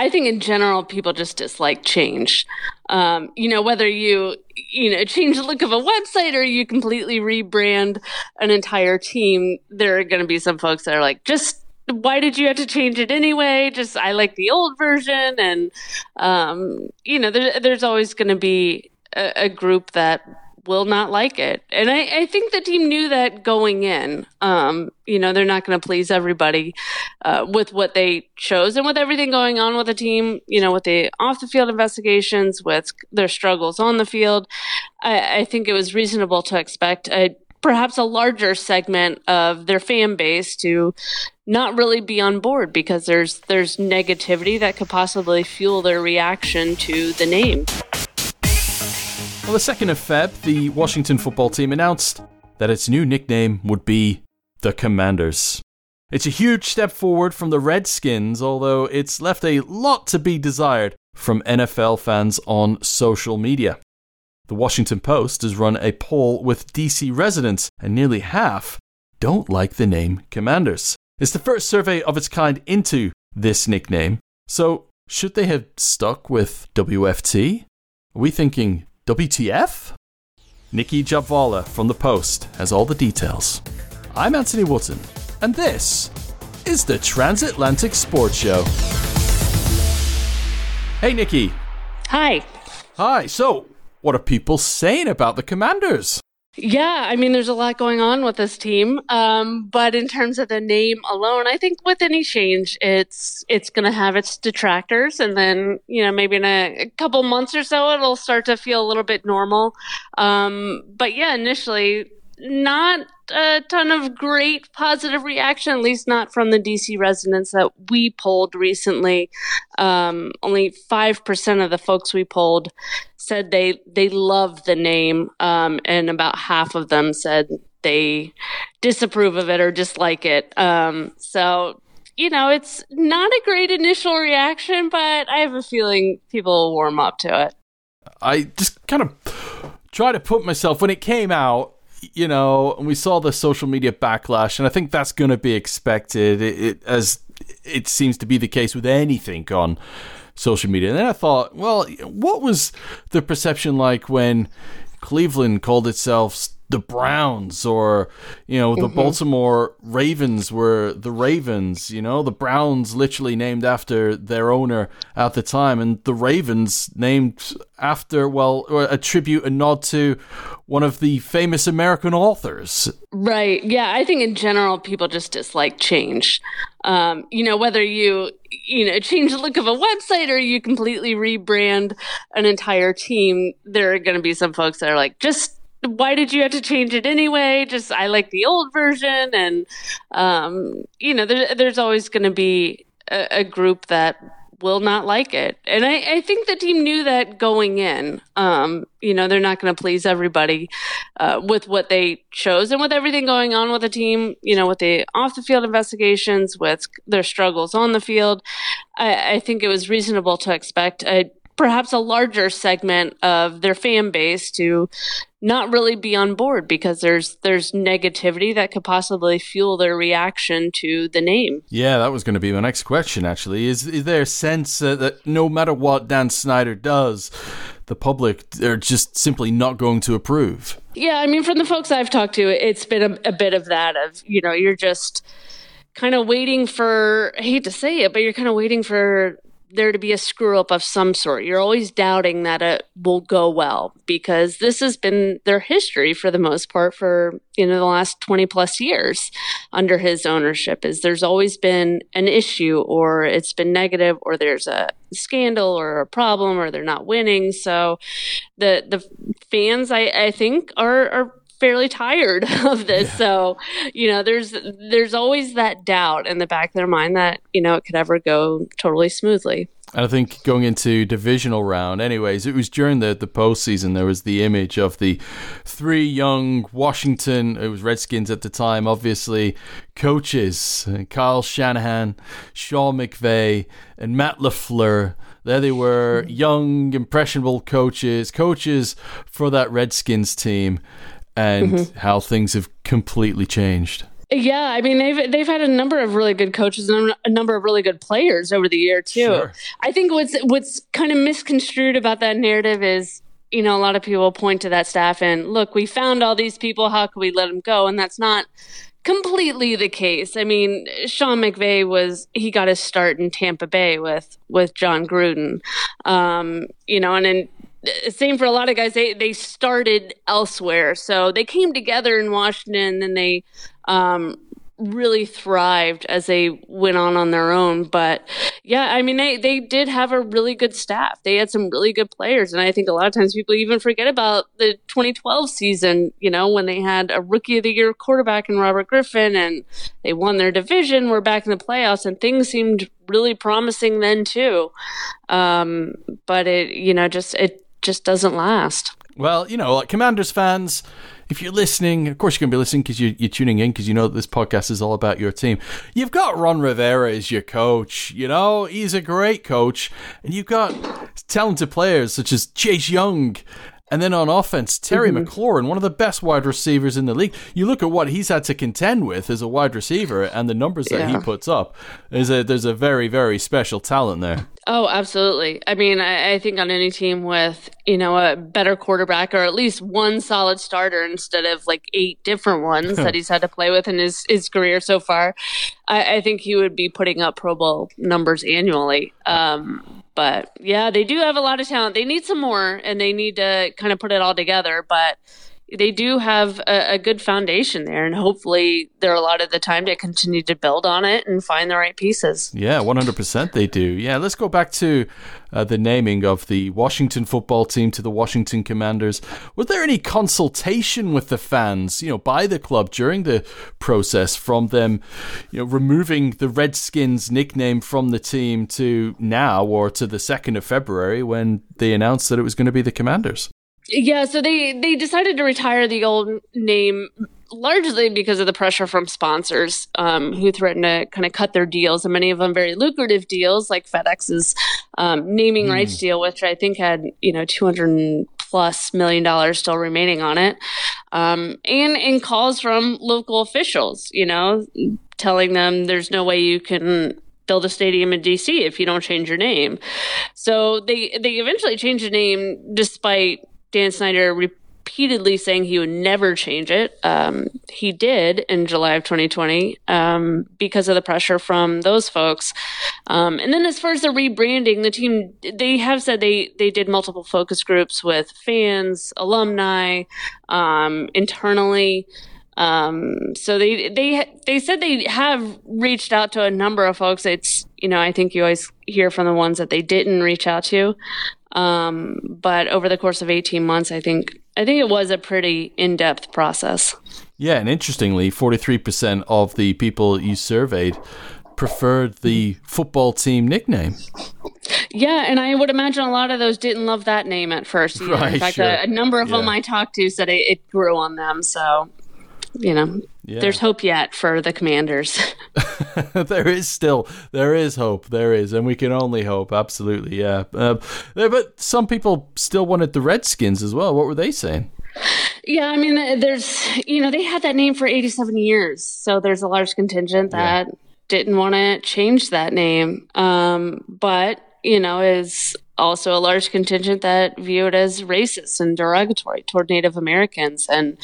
I think in general people just dislike change. Um, you know, whether you you know change the look of a website or you completely rebrand an entire team, there are going to be some folks that are like, just why did you have to change it anyway? Just I like the old version, and um, you know, there, there's always going to be a, a, group that will not like it, and I, I think the team knew that going in. Um, you know, they're not going to please everybody uh, with what they chose, and with everything going on with the team. You know, with the off the field investigations, with their struggles on the field, I, I think it was reasonable to expect a perhaps a larger segment of their fan base to not really be on board because there's there's negativity that could possibly fuel their reaction to the name. Well, the 2nd of Feb, the Washington football team announced that its new nickname would be the Commanders. It's a huge step forward from the Redskins, although it's left a lot to be desired from NFL fans on social media. The Washington Post has run a poll with DC residents, and nearly half don't like the name Commanders. It's the first survey of its kind into this nickname, so should they have stuck with WFT? Are we thinking WTF? Nicki Jhabvala from The Post has all the details. I'm Anthony Wootton, and this is the Transatlantic Sports Show. Hey, Nicki. Hi. Hi. So, what are people saying about the Commanders? Yeah, I mean, there's a lot going on with this team, um, but in terms of the name alone, I think with any change, it's it's going to have its detractors, and then you know maybe in a, a, couple months or so, it'll start to feel a little bit normal. Um, but yeah, initially, not a ton of great positive reaction, at least not from the DC residents that we polled recently. Um, only 5% of the folks we polled said they, they love the name, um, and about half of them said they disapprove of it or dislike it. Um, so, you know, it's not a great initial reaction, but I have a feeling people will warm up to it. I just kind of try to put myself when it came out you know, and we saw the social media backlash, and I think that's going to be expected, it, it, as it seems to be the case with anything on social media. And then I thought, well, what was the perception like when Cleveland called itself the Browns or you know the mm-hmm. Baltimore Ravens were the Ravens you know? The Browns literally named after their owner at the time and the Ravens named after well or a tribute a nod to one of the famous American authors. Right. Yeah I think in general people just dislike change. Um, you know whether you you know change the look of a website or you completely rebrand an entire team there are going to be some folks that are like just why did you have to change it anyway? Just I like the old version, and um, you know, there, there's always going to be a, a, group that will not like it, and I, I, think the team knew that going in. Um, you know, they're not going to please everybody uh, with what they chose, and with everything going on with the team. You know, with the off the field investigations, with their struggles on the field, I, I think it was reasonable to expect a perhaps a larger segment of their fan base to not really be on board because there's there's negativity that could possibly fuel their reaction to the name. Yeah, that was going to be my next question. Actually, is is there a sense uh, that no matter what Dan Snyder does, the public are just simply not going to approve? Yeah, I mean, from the folks I've talked to, it's been a, a bit of that. Of you know, you're just kind of waiting for. I hate to say it, but you're kind of waiting for there to be a screw up of some sort. You're always doubting that it will go well because this has been their history for the most part for you know the last 20 plus years under his ownership is there's always been an issue or it's been negative or there's a scandal or a problem or they're not winning. So the the fans I, I think are are fairly tired of this. Yeah. So, you know, there's there's always that doubt in the back of their mind that, you know, it could ever go totally smoothly. And I think going into divisional round, anyways, it was during the the postseason. There was the image of the three young Washington, it was Redskins at the time, obviously coaches: uh, Kyle Shanahan, Sean McVay, and Matt LaFleur. There they were, hmm. young, impressionable coaches, coaches for that Redskins team and mm-hmm. how things have completely changed. Yeah, I mean they've they've had a number of really good coaches and a number of really good players over the year too. Sure. I think what's what's kind of misconstrued about that narrative is you know a lot of people point to that staff and look, we found all these people, how can we let them go? And that's not completely the case. I mean, Sean McVay was he got his start in Tampa Bay with with Jon Gruden, um, you know, and then same for a lot of guys. They they started elsewhere, so they came together in Washington, and they um, really thrived as they went on on their own. But yeah, I mean, they, they did have a really good staff. They had some really good players. And I think a lot of times people even forget about the 2012 season, you know, when they had a rookie of the year quarterback in Robert Griffin and they won their division, were back in the playoffs, and things seemed really promising then too. Um, but it, you know, just, it just doesn't last. Well, you know, like Commanders fans, if you're listening, of course you're going to be listening because you're, you're, tuning in because you know that this podcast is all about your team. You've got Ron Rivera as your coach. You know, he's a great coach. And you've got talented players such as Chase Young and then on offense, Terry mm-hmm. McLaurin, one of the best wide receivers in the league. You look at what he's had to contend with as a wide receiver and the numbers that yeah. he puts up. There's a there's a very very special talent there. Oh, absolutely. I mean, I, I think on any team with you know a better quarterback or at least one solid starter instead of like eight different ones that he's had to play with in his his career so far, I, I think he would be putting up Pro Bowl numbers annually. Um, but yeah, they do have a lot of talent. They need some more and they need to kind of put it all together. But they do have a, a, good foundation there, and hopefully they're allotted the time to continue to build on it and find the right pieces. Yeah, one hundred percent they do. Yeah, let's go back to uh, the naming of the Washington football team to the Washington Commanders. Was there any consultation with the fans, you know, by the club during the process, from them, you know, removing the Redskins nickname from the team to now or to the second of February when they announced that it was going to be the Commanders? Yeah, so they they decided to retire the old name largely because of the pressure from sponsors um, who threatened to kind of cut their deals, and many of them very lucrative deals, like FedEx's um, naming mm. rights deal, which I think had you know two hundred plus million dollars still remaining on it, um, and in calls from local officials, you know, telling them there's no way you can build a stadium in DC if you don't change your name. So they they eventually changed the name despite Dan Snyder repeatedly saying he would never change it. Um, he did in July of 2020 um, because of the pressure from those folks. Um, and then as far as the rebranding, the team they have said they they did multiple focus groups with fans, alumni, um, internally. Um, so they they they said they have reached out to a number of folks. It's you know I think you always hear from the ones that they didn't reach out to. Um, but over the course of 18 months, I think I think it was a pretty in-depth process. Yeah, and interestingly, 43% of the people you surveyed preferred the football team nickname. Yeah, and I would imagine a lot of those didn't love that name at first. Either. Right, In fact, sure. a, a, number of yeah. them I talked to said it, it grew on them. So, you know, yeah. there's hope yet for the commanders. there is still there is hope there is and we can only hope absolutely yeah uh, but some people still wanted the redskins as well what were they saying yeah i mean there's you know they had that name for 87 years so there's a large contingent that yeah. didn't want to change that name um, but you know is also a large contingent that view it as racist and derogatory toward Native Americans. And,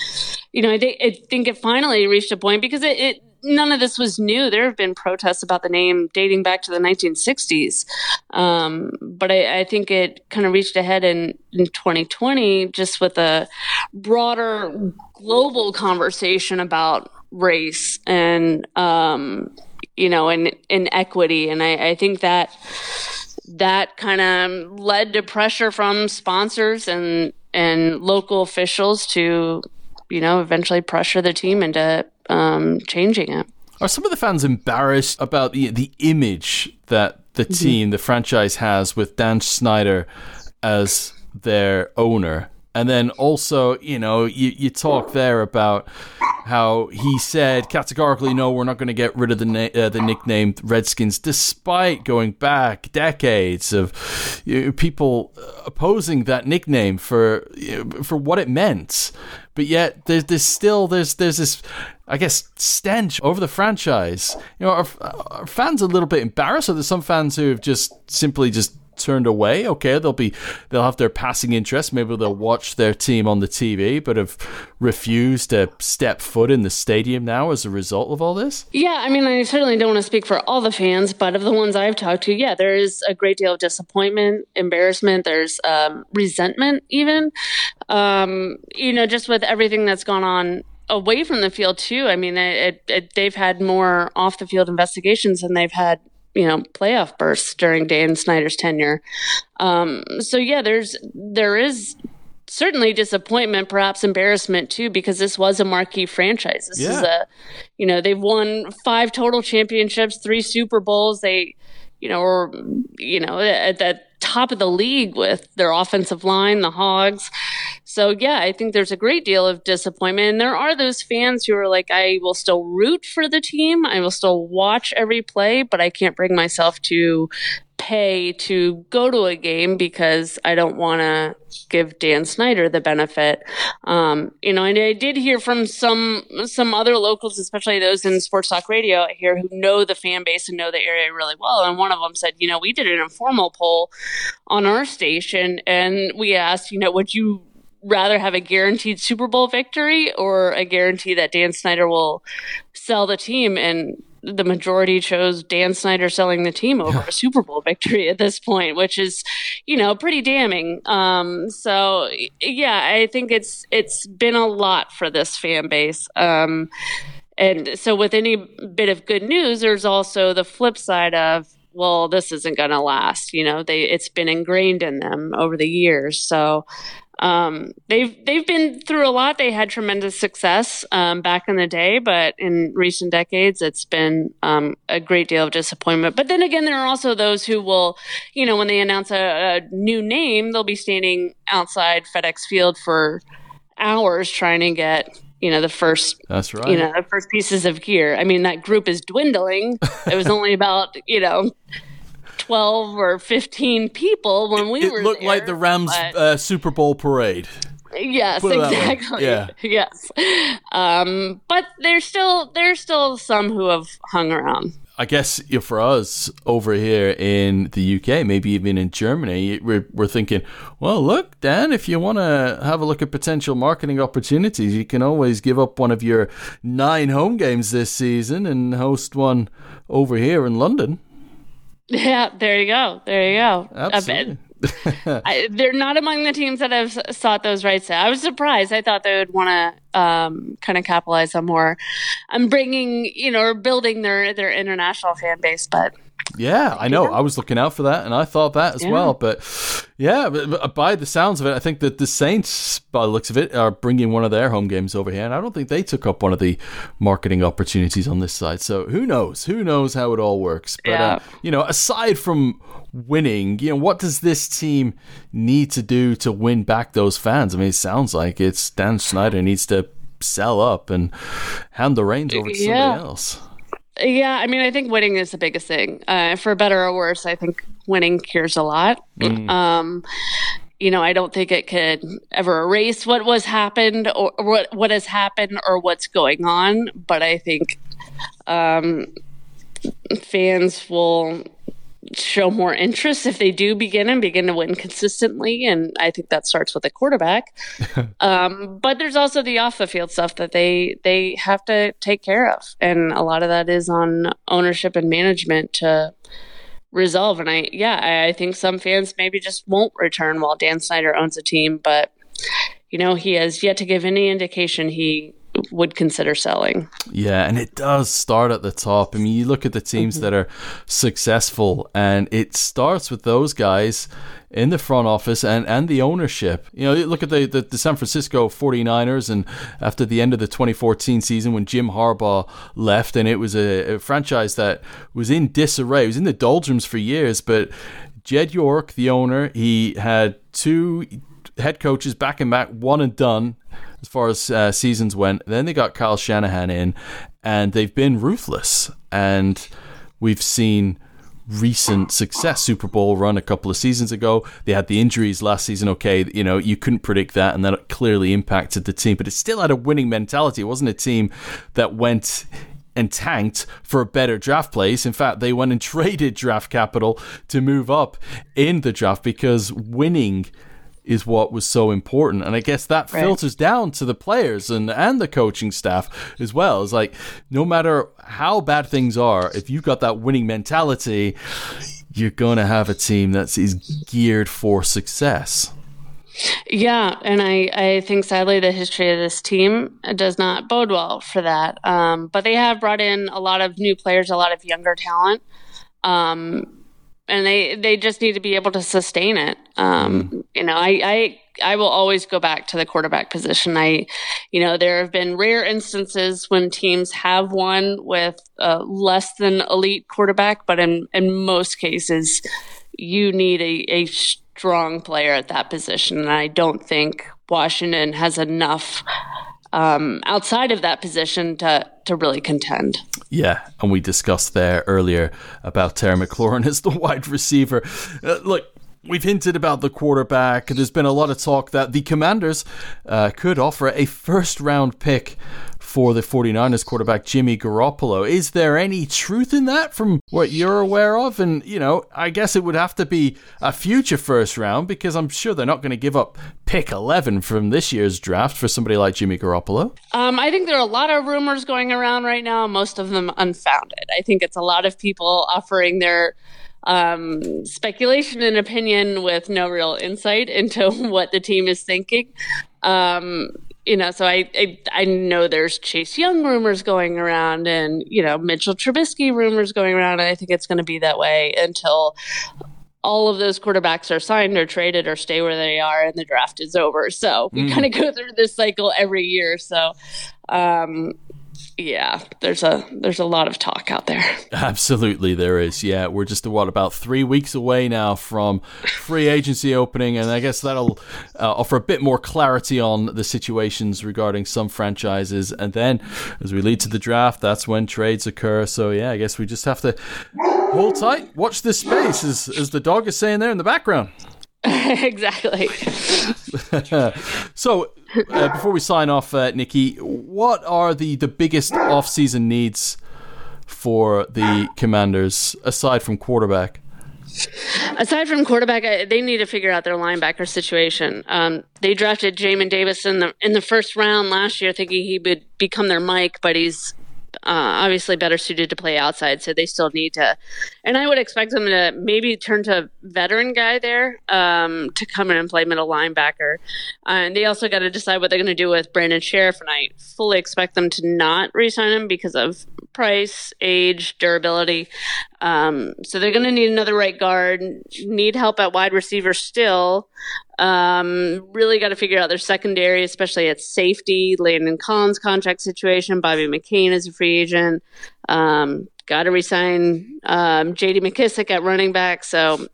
you know, I, th- I think it finally reached a point because it, it, none of this was new. There have been protests about the name dating back to the 1960s. Um, but I, I, think it kind of reached a head in, in 2020 just with a broader global conversation about race and, um, you know, and, and equity. And I, I think that that kind of led to pressure from sponsors and and local officials to, you know, eventually pressure the team into um, changing it. Are some of the fans embarrassed about the the image that the mm-hmm. team, the franchise has with Dan Snyder as their owner? And then also, you know, you, you talk there about how he said categorically, no, we're not going to get rid of the na- uh, the nickname Redskins, despite going back decades of you know, people opposing that nickname for you know, for what it meant. But yet, there's, there's still there's there's this I guess, stench over the franchise. You know, are, are fans a little bit embarrassed? Or there's some fans who have just simply just turned away. Okay, they'll be they'll have their passing interest. Maybe they'll watch their team on the TV, but have refused to step foot in the stadium now as a result of all this. Yeah, I mean, I certainly don't want to speak for all the fans, but of the ones I've talked to, yeah, there is a great deal of disappointment, embarrassment. There's um, resentment, even. Um, you know, just with everything that's gone on away from the field too. I mean, it, it, they've had more off the field investigations than they've had you know playoff bursts during Dan Snyder's tenure. Um, so yeah, there's there is certainly disappointment, perhaps embarrassment too, because this was a marquee franchise. This yeah. is a, you know, they've won five total championships, three Super Bowls. They, you know, or you know, at the top of the league with their offensive line, the Hogs. So yeah, I think there's a great deal of disappointment. And there are those fans who are like, I will still root for the team. I will still watch every play, but I can't bring myself to pay to go to a game because I don't want to give Dan Snyder the benefit. Um, you know, and I did here from some some other locals, especially those in sports talk radio hear who know the fan base and know the area really well. And one of them said, you know, we did an informal poll on our station and we asked, you know, would you rather have a guaranteed Super Bowl victory or a guarantee that Dan Snyder will sell the team? And the majority chose Dan Snyder selling the team over a Super Bowl victory at this point, which is, you know, pretty damning. Um, so yeah, I think it's it's been a lot for this fan base. Um, and so with any bit of good news, there's also the flip side of well, this isn't going to last. You know, they it's been ingrained in them over the years. So um, they've they've been through a lot. They had tremendous success um, back in the day, but in recent decades, it's been um, a great deal of disappointment. But then again, there are also those who will, you know, when they announce a, a new name, they'll be standing outside FedEx Field for hours trying to get you know the first that's right you know the first pieces of gear i mean that group is dwindling it was only about you know 12 or 15 people when we it were looked there, like the Rams but... uh, Super Bowl parade. Yes, exactly. Yeah. Yes. Um, but there's still there's still some who have hung around. I guess for us over here in the UK, maybe even in Germany, we're, we're thinking, well, look, Dan, if you want to have a look at potential marketing opportunities, you can always give up one of your nine home games this season and host one over here in London. Yeah, there you go. There you go. Absolutely. I, they're not among the teams that have sought those rights. I was surprised. I thought they would want to um, kind of capitalize on more. I'm bringing, you know, or building their their international fan base, but yeah, I know. I was looking out for that, and I thought that as yeah. well. But yeah, by the sounds of it, I think that the Saints, by the looks of it, are bringing one of their home games over here, and I don't think they took up one of the marketing opportunities on this side. So who knows? Who knows how it all works? But uh, yeah. uh, you know, aside from winning, you know, what does this team need to do to win back those fans? I mean, it sounds like it's Dan Snyder needs to sell up and hand the reins over to yeah. somebody else. Yeah, I mean, I think winning is the biggest thing. Uh, for better or worse, I think winning cures a lot. Mm. Um, you know, I don't think it could ever erase what was happened or, what what has happened or what's going on. But I think um, fans will show more interest if they do begin and begin to win consistently. And I think that starts with a quarterback. um, but there's also the off the field stuff that they they have to take care of, and a lot of that is on ownership and management to resolve. And I yeah, I, I think some fans maybe just won't return while Dan Snyder owns a team, but you know he has yet to give any indication he would consider selling. Yeah, and it does start at the top. I mean, you look at the teams mm-hmm. that are successful, and it starts with those guys in the front office and, and the ownership. You know, look at the, the, the, San Francisco 49ers, and after the end of the 2014 season when Jim Harbaugh left, and it was a, a franchise that was in disarray, it was in the doldrums for years, but Jed York, the owner, he had two head coaches back and back, one and done as far as uh, seasons went. Then they got Kyle Shanahan in, and they've been ruthless. And we've seen recent success. Super Bowl run a couple of seasons ago. They had the injuries last season. Okay, you know, you couldn't predict that, and that clearly impacted the team, but it still had a winning mentality. It wasn't a team that went and tanked for a better draft place. In fact, they went and traded draft capital to move up in the draft because winning is what was so important. And I guess that right. filters down to the players and, and the coaching staff as well. It's like no matter how bad things are, if you've got that winning mentality, you're going to have a team that is geared for success. Yeah, and I, I think sadly the history of this team does not bode well for that. Um, but they have brought in a lot of new players, a lot of younger talent. Um, and they they just need to be able to sustain it. Um, mm. You know, I, I I will always go back to the quarterback position. I, you know, there have been rare instances when teams have won with a less than elite quarterback, but in in most cases, you need a, a strong player at that position, and I don't think Washington has enough um, outside of that position to to really contend. Yeah, and we discussed there earlier about Terry McLaurin as the wide receiver. Uh, look, We've hinted about the quarterback. There's been a lot of talk that the Commanders uh, could offer a first round pick for the 49ers quarterback Jimmy Garoppolo. Is there any truth in that from what you're aware of? And, you know, I guess it would have to be a future first round because I'm sure they're not going to give up pick 11 from this year's draft for somebody like Jimmy Garoppolo. Um, I think there are a lot of rumors going around right now, most of them unfounded. I think it's a lot of people offering their um, speculation and opinion with no real insight into what the team is thinking. Um, you know, so I, I, I know there's Chase Young rumors going around, and you know Mitchell Trubisky rumors going around. And I think it's going to be that way until all of those quarterbacks are signed or traded or stay where they are, and the draft is over. So we mm. kind of go through this cycle every year. So um, yeah, there's a there's a lot of talk out there. Absolutely, there is. Yeah, we're just what about three weeks away now from free agency opening, and I guess that'll uh, offer a bit more clarity on the situations regarding some franchises. And then, as we lead to the draft, that's when trades occur. So yeah, I guess we just have to hold tight, watch this space, as as the dog is saying there in the background. exactly. so, uh, before we sign off, uh, Nicki, what are the, the biggest off-season needs for the Commanders aside from quarterback? Aside from quarterback, they need to figure out their linebacker situation. Um, they drafted Jamin Davis in the in the first round last year, thinking he would become their Mike, but he's uh, obviously better suited to play outside, so they still need to. And I would expect them to maybe turn to veteran guy there um, to come in and play middle linebacker. Uh, and they also got to decide what they're going to do with Brandon Scherff, And I fully expect them to not re-sign him because of price, age, durability. Um, so they're going to need another right guard. Need help at wide receiver still. Um, really got to figure out their secondary, especially at safety. Landon Collins contract situation. Bobby McCain is a free agent. Um, got to resign um, J.D. McKissic at running back. So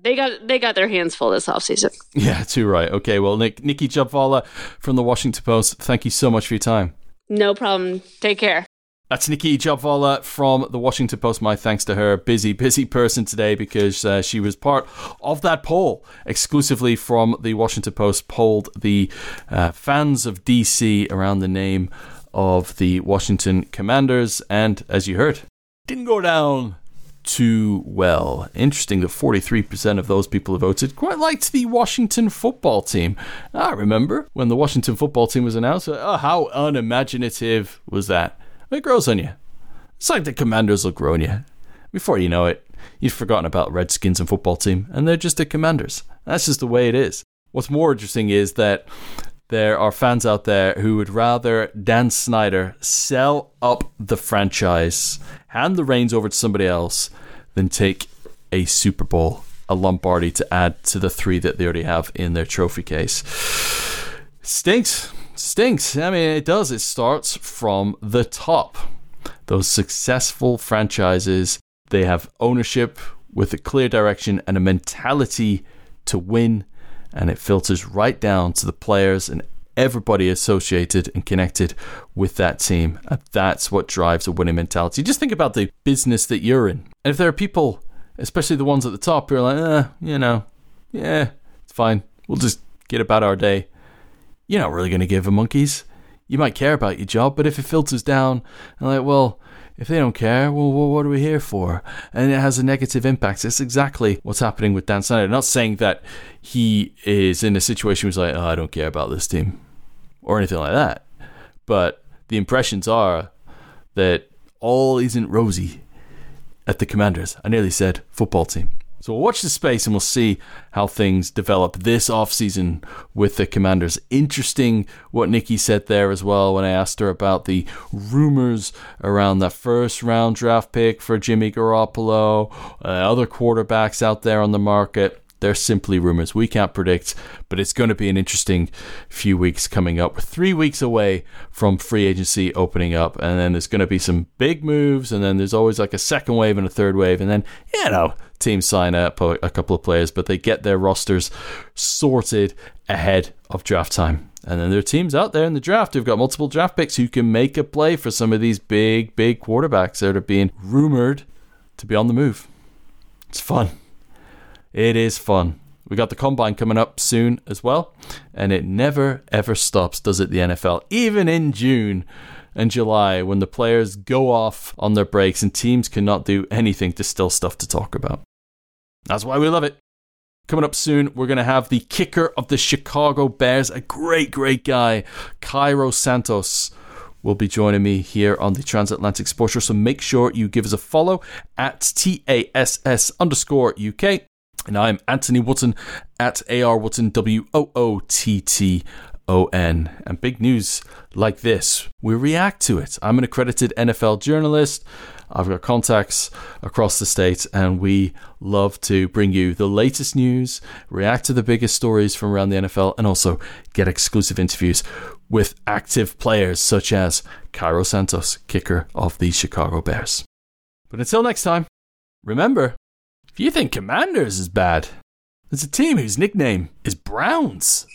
they got they got their hands full this offseason. Yeah, too right. Okay, well, Nick, Nicki Jhabvala from the Washington Post. Thank you so much for your time. No problem. Take care. That's Nicki Jhabvala from the Washington Post. My thanks to her. Busy, busy person today because uh, she was part of that poll exclusively from the Washington Post, polled the uh, fans of DC around the name of the Washington Commanders. And as you heard, didn't go down too well. Interesting that 43% of those people who voted quite liked the Washington football team. I remember when the Washington football team was announced, uh, oh, how unimaginative was that? It grows on you. It's like the Commanders will grow on you. Before you know it, you've forgotten about Redskins and football team, and they're just the Commanders. That's just the way it is. What's more interesting is that there are fans out there who would rather Dan Snyder sell up the franchise, hand the reins over to somebody else, than take a Super Bowl, a Lombardi to add to the three that they already have in their trophy case. Stinks stinks. I mean, it does. It starts from the top. Those successful franchises, they have ownership with a clear direction and a mentality to win, and it filters right down to the players and everybody associated and connected with that team. And that's what drives a winning mentality. Just think about the business that you're in. And if there are people especially the ones at the top who are like, eh, you know, yeah, it's fine. We'll just get about our day. You're not really going to give a monkeys. You might care about your job, but if it filters down, and like, well, if they don't care, well, what are we here for? And it has a negative impact. It's exactly what's happening with Dan Snyder. Not saying that he is in a situation where he's like, oh, I don't care about this team or anything like that. But the impressions are that all isn't rosy at the Commanders. I nearly said football team. So we'll watch the space and we'll see how things develop this offseason with the Commanders. Interesting what Nicki said there as well when I asked her about the rumors around that first round draft pick for Jimmy Garoppolo, uh, other quarterbacks out there on the market. They're simply rumors. We can't predict, but it's going to be an interesting few weeks coming up. We're three weeks away from free agency opening up, and then there's going to be some big moves, and then there's always like a second wave and a third wave, and then, you know, teams sign up a, couple of players, but they get their rosters sorted ahead of draft time. And then there are teams out there in the draft who've got multiple draft picks who can make a play for some of these big, big quarterbacks that are being rumored to be on the move. It's fun. It is fun. We got the combine coming up soon as well, and it never ever stops, does it? The NFL, even in June and July, when the players go off on their breaks and teams cannot do anything, there's still stuff to talk about. That's why we love it. Coming up soon, we're going to have the kicker of the Chicago Bears, a great, great guy, Cairo Santos will be joining me here on the Transatlantic Sports Show. So make sure you give us a follow at TASS underscore UK. And I'm Anthony Wootton at AR Wootton, W O O T T O N. And big news like this, we react to it. I'm an accredited NFL journalist. I've got contacts across the state, and we love to bring you the latest news, react to the biggest stories from around the NFL, and also get exclusive interviews with active players such as Cairo Santos, kicker of the Chicago Bears. But until next time, remember if you think Commanders is bad, there's a team whose nickname is Browns.